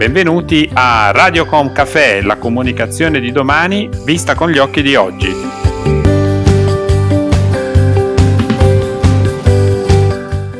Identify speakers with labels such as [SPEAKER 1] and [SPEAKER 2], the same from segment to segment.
[SPEAKER 1] Benvenuti a Radiocom Café, la comunicazione di domani vista con gli occhi di oggi.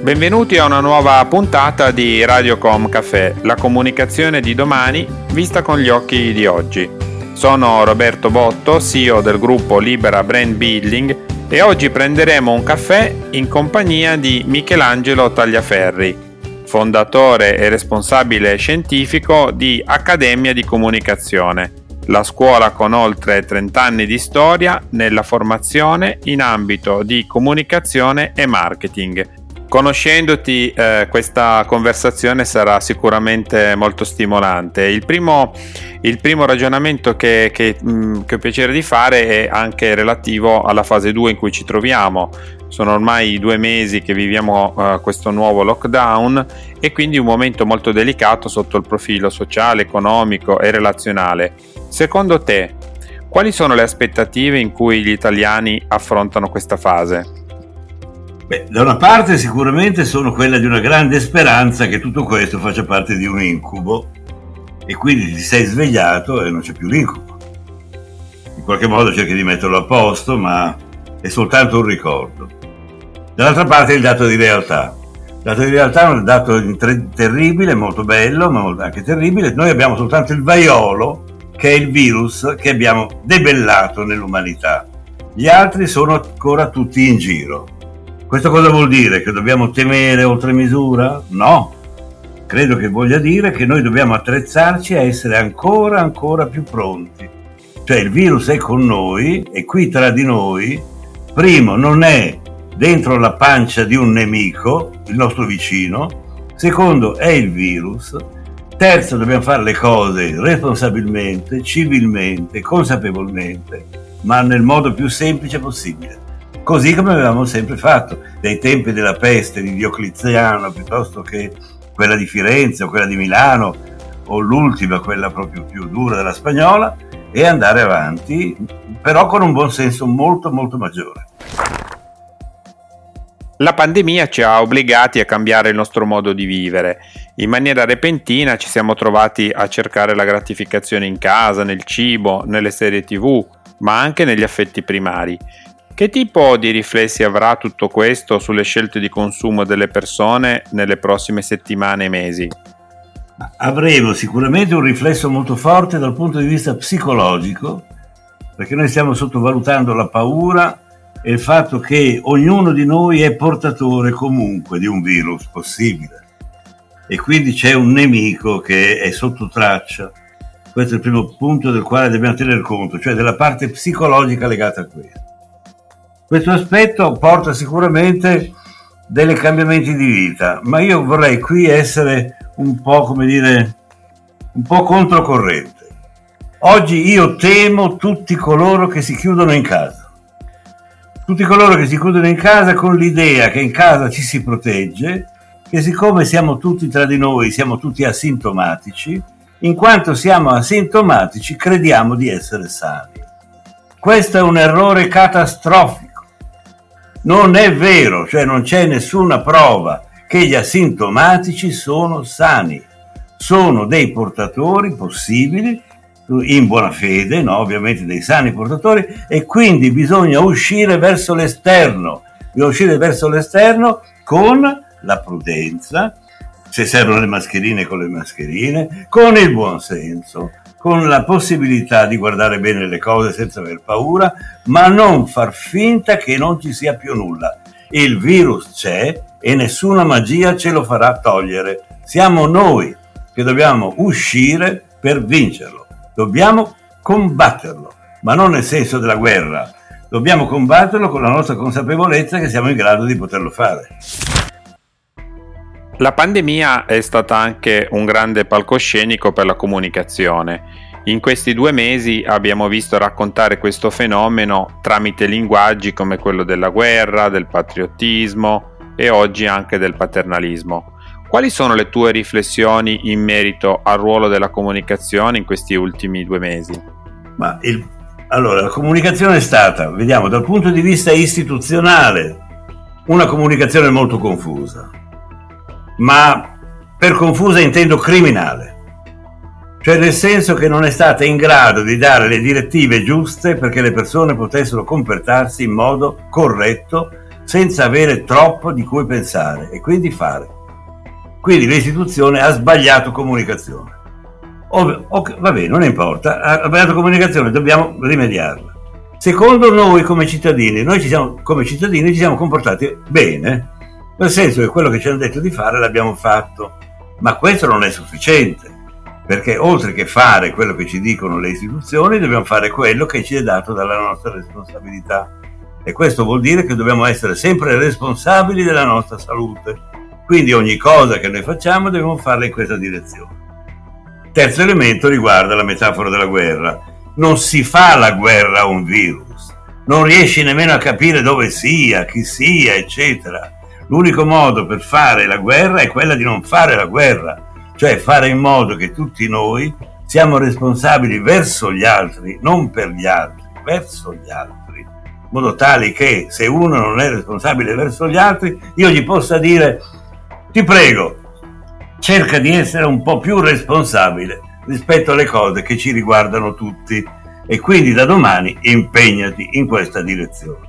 [SPEAKER 1] Benvenuti a una nuova puntata di Radiocom Café, la comunicazione di domani vista con gli occhi di oggi. Sono Roberto Botto, CEO del gruppo Libera Brand Building e oggi prenderemo un caffè in compagnia di Michelangelo Tagliaferri, fondatore e responsabile scientifico di Accademia di Comunicazione, la scuola con oltre 30 anni di storia nella formazione in ambito di comunicazione e marketing. Conoscendoti eh, questa conversazione sarà sicuramente molto stimolante. Il primo, il primo ragionamento che, che, mh, mm, che ho piacere di fare è anche relativo alla fase 2 in cui ci troviamo, sono ormai due mesi che viviamo uh, questo nuovo lockdown e quindi un momento molto delicato sotto il profilo sociale, economico e relazionale. Secondo te, quali sono le aspettative in cui gli italiani affrontano questa fase?
[SPEAKER 2] Beh, da una parte sicuramente sono quelle di una grande speranza che tutto questo faccia parte di un incubo e quindi ti sei svegliato e non c'è più l'incubo. In qualche modo cerchi di metterlo a posto, ma è soltanto un ricordo. Dall'altra parte il dato di realtà. Il dato di realtà è un dato terribile, molto bello, ma anche terribile. Noi abbiamo soltanto il vaiolo, che è il virus che abbiamo debellato nell'umanità. Gli altri sono ancora tutti in giro. Questo cosa vuol dire? Che dobbiamo temere oltre misura? No. Credo che voglia dire che noi dobbiamo attrezzarci a essere ancora, ancora più pronti. Cioè il virus è con noi e qui tra di noi, primo, non è dentro la pancia di un nemico, il nostro vicino, secondo è il virus, terzo dobbiamo fare le cose responsabilmente, civilmente, consapevolmente, ma nel modo più semplice possibile. Così come avevamo sempre fatto, dai tempi della peste di Diocleziano piuttosto che quella di Firenze o quella di Milano o l'ultima, quella proprio più dura della spagnola, e andare avanti, però con un buon senso molto molto maggiore.
[SPEAKER 1] La pandemia ci ha obbligati a cambiare il nostro modo di vivere. In maniera repentina ci siamo trovati a cercare la gratificazione in casa, nel cibo, nelle serie tv, ma anche negli affetti primari. Che tipo di riflessi avrà tutto questo sulle scelte di consumo delle persone nelle prossime settimane e mesi?
[SPEAKER 2] Avremo sicuramente un riflesso molto forte dal punto di vista psicologico, perché noi stiamo sottovalutando la paura è il fatto che ognuno di noi è portatore comunque di un virus possibile e quindi c'è un nemico che è sotto traccia. Questo è il primo punto del quale dobbiamo tener conto, cioè della parte psicologica legata a questo. Questo aspetto porta sicuramente dei cambiamenti di vita, ma io vorrei qui essere un po', come dire, un po' controcorrente. Oggi io temo tutti coloro che si chiudono in casa tutti coloro che si chiudono in casa con l'idea che in casa ci si protegge, che siccome siamo tutti tra di noi, siamo tutti asintomatici, in quanto siamo asintomatici crediamo di essere sani. Questo è un errore catastrofico. Non è vero, cioè non c'è nessuna prova che gli asintomatici sono sani. Sono dei portatori possibili in buona fede, no? ovviamente dei sani portatori, e quindi bisogna uscire verso l'esterno, bisogna uscire verso l'esterno con la prudenza, se servono le mascherine con le mascherine, con il buon senso, con la possibilità di guardare bene le cose senza aver paura, ma non far finta che non ci sia più nulla. Il virus c'è e nessuna magia ce lo farà togliere. Siamo noi che dobbiamo uscire per vincerlo. Dobbiamo combatterlo, ma non nel senso della guerra. Dobbiamo combatterlo con la nostra consapevolezza che siamo in grado di poterlo fare.
[SPEAKER 1] La pandemia è stata anche un grande palcoscenico per la comunicazione. In questi due mesi abbiamo visto raccontare questo fenomeno tramite linguaggi come quello della guerra, del patriottismo e oggi anche del paternalismo. Quali sono le tue riflessioni in merito al ruolo della comunicazione in questi ultimi due mesi?
[SPEAKER 2] Ma il, allora, la comunicazione è stata, vediamo, dal punto di vista istituzionale, una comunicazione molto confusa, ma per confusa intendo criminale. cioè nel senso che non è stata in grado di dare le direttive giuste perché le persone potessero comportarsi in modo corretto senza avere troppo di cui pensare e quindi fare. Quindi l'istituzione ha sbagliato comunicazione. Ov- okay, vabbè, non importa, ha sbagliato comunicazione, dobbiamo rimediarla. Secondo noi come cittadini, noi siamo, come cittadini ci siamo comportati bene, nel senso che quello che ci hanno detto di fare l'abbiamo fatto, ma questo non è sufficiente perché oltre che fare quello che ci dicono le istituzioni, dobbiamo fare quello che ci è dato dalla nostra responsabilità. E questo vuol dire che dobbiamo essere sempre responsabili della nostra salute. Quindi ogni cosa che noi facciamo dobbiamo farla in questa direzione. Terzo elemento riguarda la metafora della guerra. Non si fa la guerra a un virus, non riesci nemmeno a capire dove sia, chi sia, eccetera. L'unico modo per fare la guerra è quella di non fare la guerra cioè fare in modo che tutti noi siamo responsabili verso gli altri, non per gli altri, verso gli altri, in modo tale che se uno non è responsabile verso gli altri, io gli possa dire, ti prego, cerca di essere un po' più responsabile rispetto alle cose che ci riguardano tutti. E quindi da domani impegnati in questa direzione.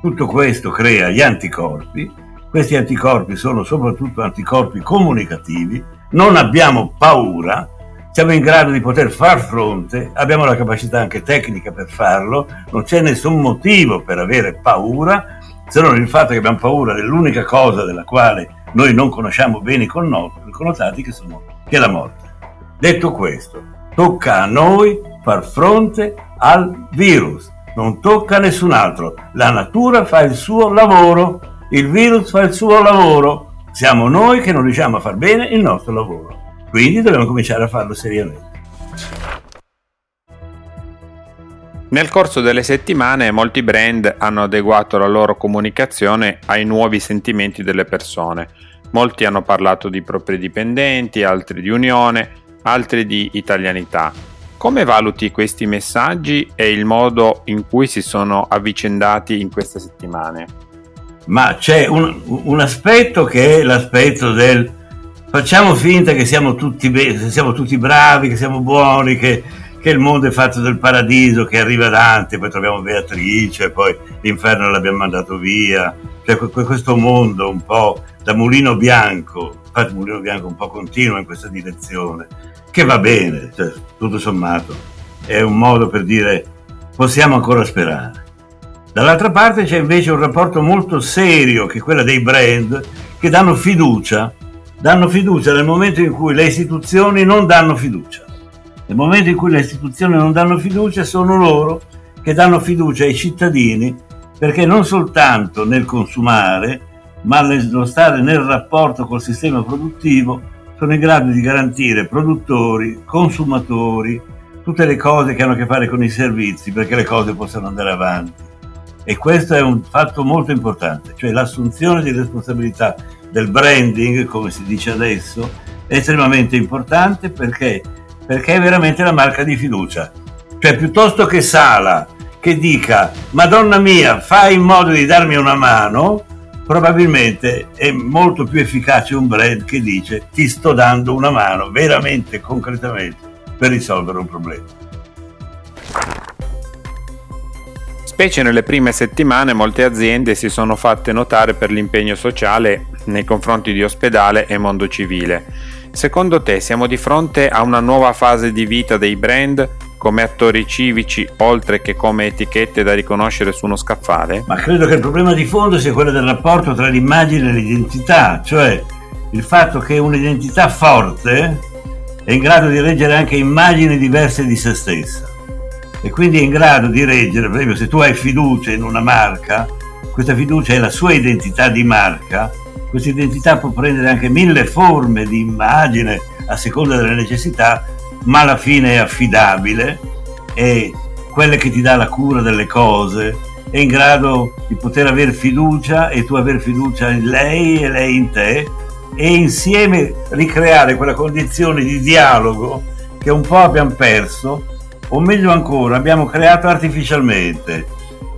[SPEAKER 2] Tutto questo crea gli anticorpi, questi anticorpi sono soprattutto anticorpi comunicativi. Non abbiamo paura, siamo in grado di poter far fronte, abbiamo la capacità anche tecnica per farlo, non c'è nessun motivo per avere paura, se non il fatto che abbiamo paura dell'unica cosa della quale noi non conosciamo bene i connotati, che, sono, che è la morte. Detto questo, tocca a noi far fronte al virus, non tocca a nessun altro. La natura fa il suo lavoro, il virus fa il suo lavoro, siamo noi che non riusciamo a far bene il nostro lavoro. Quindi dobbiamo cominciare a farlo seriamente.
[SPEAKER 1] Nel corso delle settimane molti brand hanno adeguato la loro comunicazione ai nuovi sentimenti delle persone. Molti hanno parlato di propri dipendenti, altri di unione, altri di italianità. Come valuti questi messaggi e il modo in cui si sono avvicendati in queste settimane?
[SPEAKER 2] ma c'è un, un, aspetto che è l'aspetto del facciamo finta che siamo tutti, be- siamo tutti bravi, che siamo buoni, che, che, il mondo è fatto del paradiso, che arriva Dante, poi troviamo Beatrice, poi l'inferno l'abbiamo mandato via, cioè questo mondo un po' da mulino bianco, infatti mulino bianco un po' continua in questa direzione, che va bene, cioè, tutto sommato, è un modo per dire possiamo ancora sperare. Dall'altra parte c'è invece un rapporto molto serio, che è quello dei brand, che danno fiducia, danno fiducia nel momento in cui le istituzioni non danno fiducia. Nel momento in cui le istituzioni non danno fiducia sono loro che danno fiducia ai cittadini perché non soltanto nel consumare, ma nello stare nel rapporto col sistema produttivo sono in grado di garantire produttori, consumatori, tutte le cose che hanno a che fare con i servizi perché le cose possano andare avanti. E questo è un fatto molto importante, cioè l'assunzione di responsabilità del branding, come si dice adesso, è estremamente importante perché, perché è veramente la marca di fiducia. Cioè piuttosto che Sala che dica Madonna mia, fai in modo di darmi una mano, probabilmente è molto più efficace un brand che dice ti sto dando una mano veramente, concretamente, per risolvere un problema.
[SPEAKER 1] Specie nelle prime settimane molte aziende si sono fatte notare per l'impegno sociale nei confronti di ospedale e mondo civile. Secondo te siamo di fronte a una nuova fase di vita dei brand come attori civici oltre che come etichette da riconoscere su uno scaffale?
[SPEAKER 2] Ma credo che il problema di fondo sia quello del rapporto tra l'immagine e l'identità, cioè il fatto che un'identità forte è in grado di reggere anche immagini diverse di se stessa e quindi è in grado di reggere, per esempio se tu hai fiducia in una marca, questa fiducia è la sua identità di marca, questa identità può prendere anche mille forme di immagine a seconda delle necessità, ma alla fine è affidabile, è quella che ti dà la cura delle cose, è in grado di poter avere fiducia e tu avere fiducia in lei e lei in te e insieme ricreare quella condizione di dialogo che un po' abbiamo perso o meglio ancora abbiamo creato artificialmente,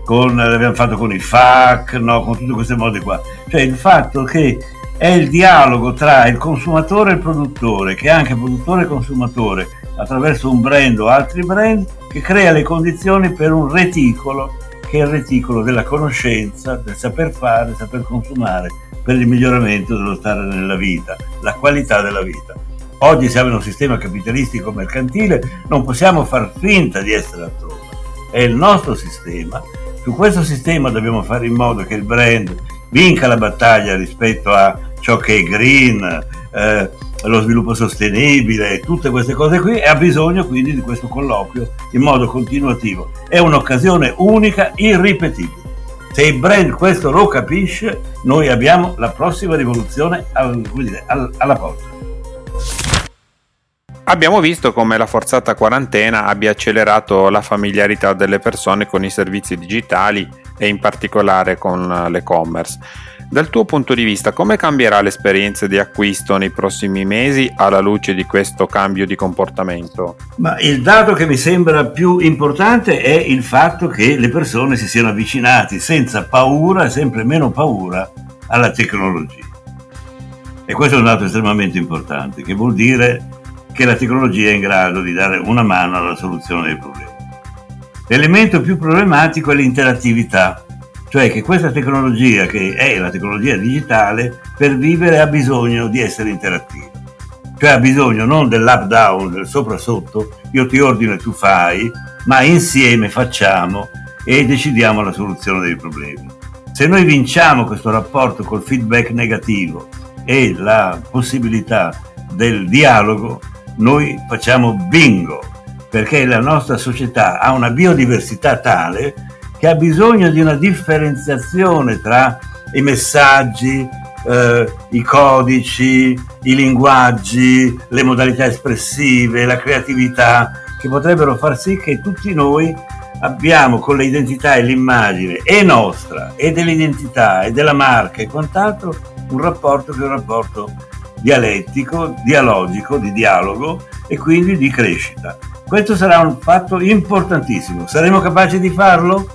[SPEAKER 2] con, l'abbiamo fatto con i FAC, no? con tutte queste mode qua, cioè il fatto che è il dialogo tra il consumatore e il produttore, che è anche produttore e consumatore, attraverso un brand o altri brand che crea le condizioni per un reticolo che è il reticolo della conoscenza, del saper fare, del saper consumare per il miglioramento dello stare nella vita, la qualità della vita. Oggi siamo in un sistema capitalistico mercantile, non possiamo far finta di essere altrove. È il nostro sistema. Su questo sistema dobbiamo fare in modo che il brand vinca la battaglia rispetto a ciò che è green, eh, lo sviluppo sostenibile, tutte queste cose qui e ha bisogno quindi di questo colloquio in modo continuativo. È un'occasione unica, irripetibile. Se il brand questo lo capisce, noi abbiamo la prossima rivoluzione al, dire, al, alla porta.
[SPEAKER 1] Abbiamo visto come la forzata quarantena abbia accelerato la familiarità delle persone con i servizi digitali e in particolare con l'e-commerce. Dal tuo punto di vista, come cambierà l'esperienza di acquisto nei prossimi mesi alla luce di questo cambio di comportamento?
[SPEAKER 2] Ma il dato che mi sembra più importante è il fatto che le persone si siano avvicinate senza paura e sempre meno paura alla tecnologia. E questo è un dato estremamente importante, che vuol dire che la tecnologia è in grado di dare una mano alla soluzione dei problemi. L'elemento più problematico è l'interattività cioè che questa tecnologia, che è la tecnologia digitale, per vivere ha bisogno di essere interattiva. Cioè ha bisogno non dell'up down, del sopra sotto, io ti ordino e tu fai, ma insieme facciamo e decidiamo la soluzione dei problemi. Se noi vinciamo questo rapporto col feedback negativo e la possibilità del dialogo, noi facciamo bingo, perché la nostra società ha una biodiversità tale che ha bisogno di una differenziazione tra i messaggi, eh, i codici, i linguaggi, le modalità espressive, la creatività, che potrebbero far sì che tutti noi abbiamo con le identità e l'immagine e nostra e dell'identità e della marca e quant'altro un rapporto che è un rapporto dialettico, dialogico, di dialogo e quindi di crescita. Questo sarà un fatto importantissimo. Saremo capaci di farlo?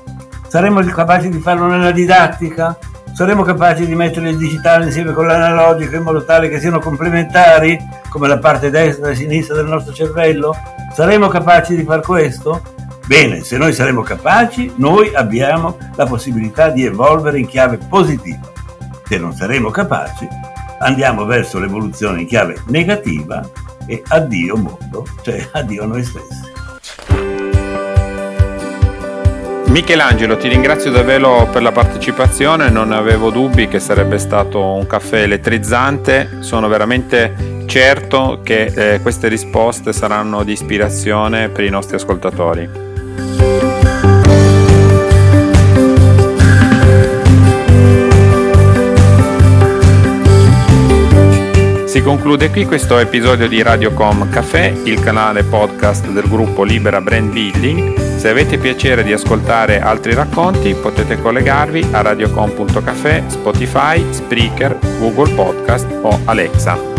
[SPEAKER 2] Saremo capaci di farlo nella didattica? Saremo capaci di mettere il digitale insieme con l'analogico in modo tale che siano complementari, come la parte destra e sinistra del nostro cervello? Saremo capaci di far questo? Bene, se noi saremo capaci, noi abbiamo la possibilità di evolvere in chiave positiva. Se non saremo capaci, andiamo verso l'evoluzione in chiave negativa e addio mondo, cioè addio noi stessi.
[SPEAKER 1] Michelangelo, ti ringrazio davvero per la partecipazione, non avevo dubbi che sarebbe stato un caffè elettrizzante, sono veramente certo che eh, queste risposte saranno di ispirazione per i nostri ascoltatori. Si conclude qui questo episodio di Radiocom Café, il canale podcast del gruppo Libera Brand Building. Se avete piacere di ascoltare altri racconti potete collegarvi a radiocom.café, Spotify, Spreaker, Google Podcast o Alexa.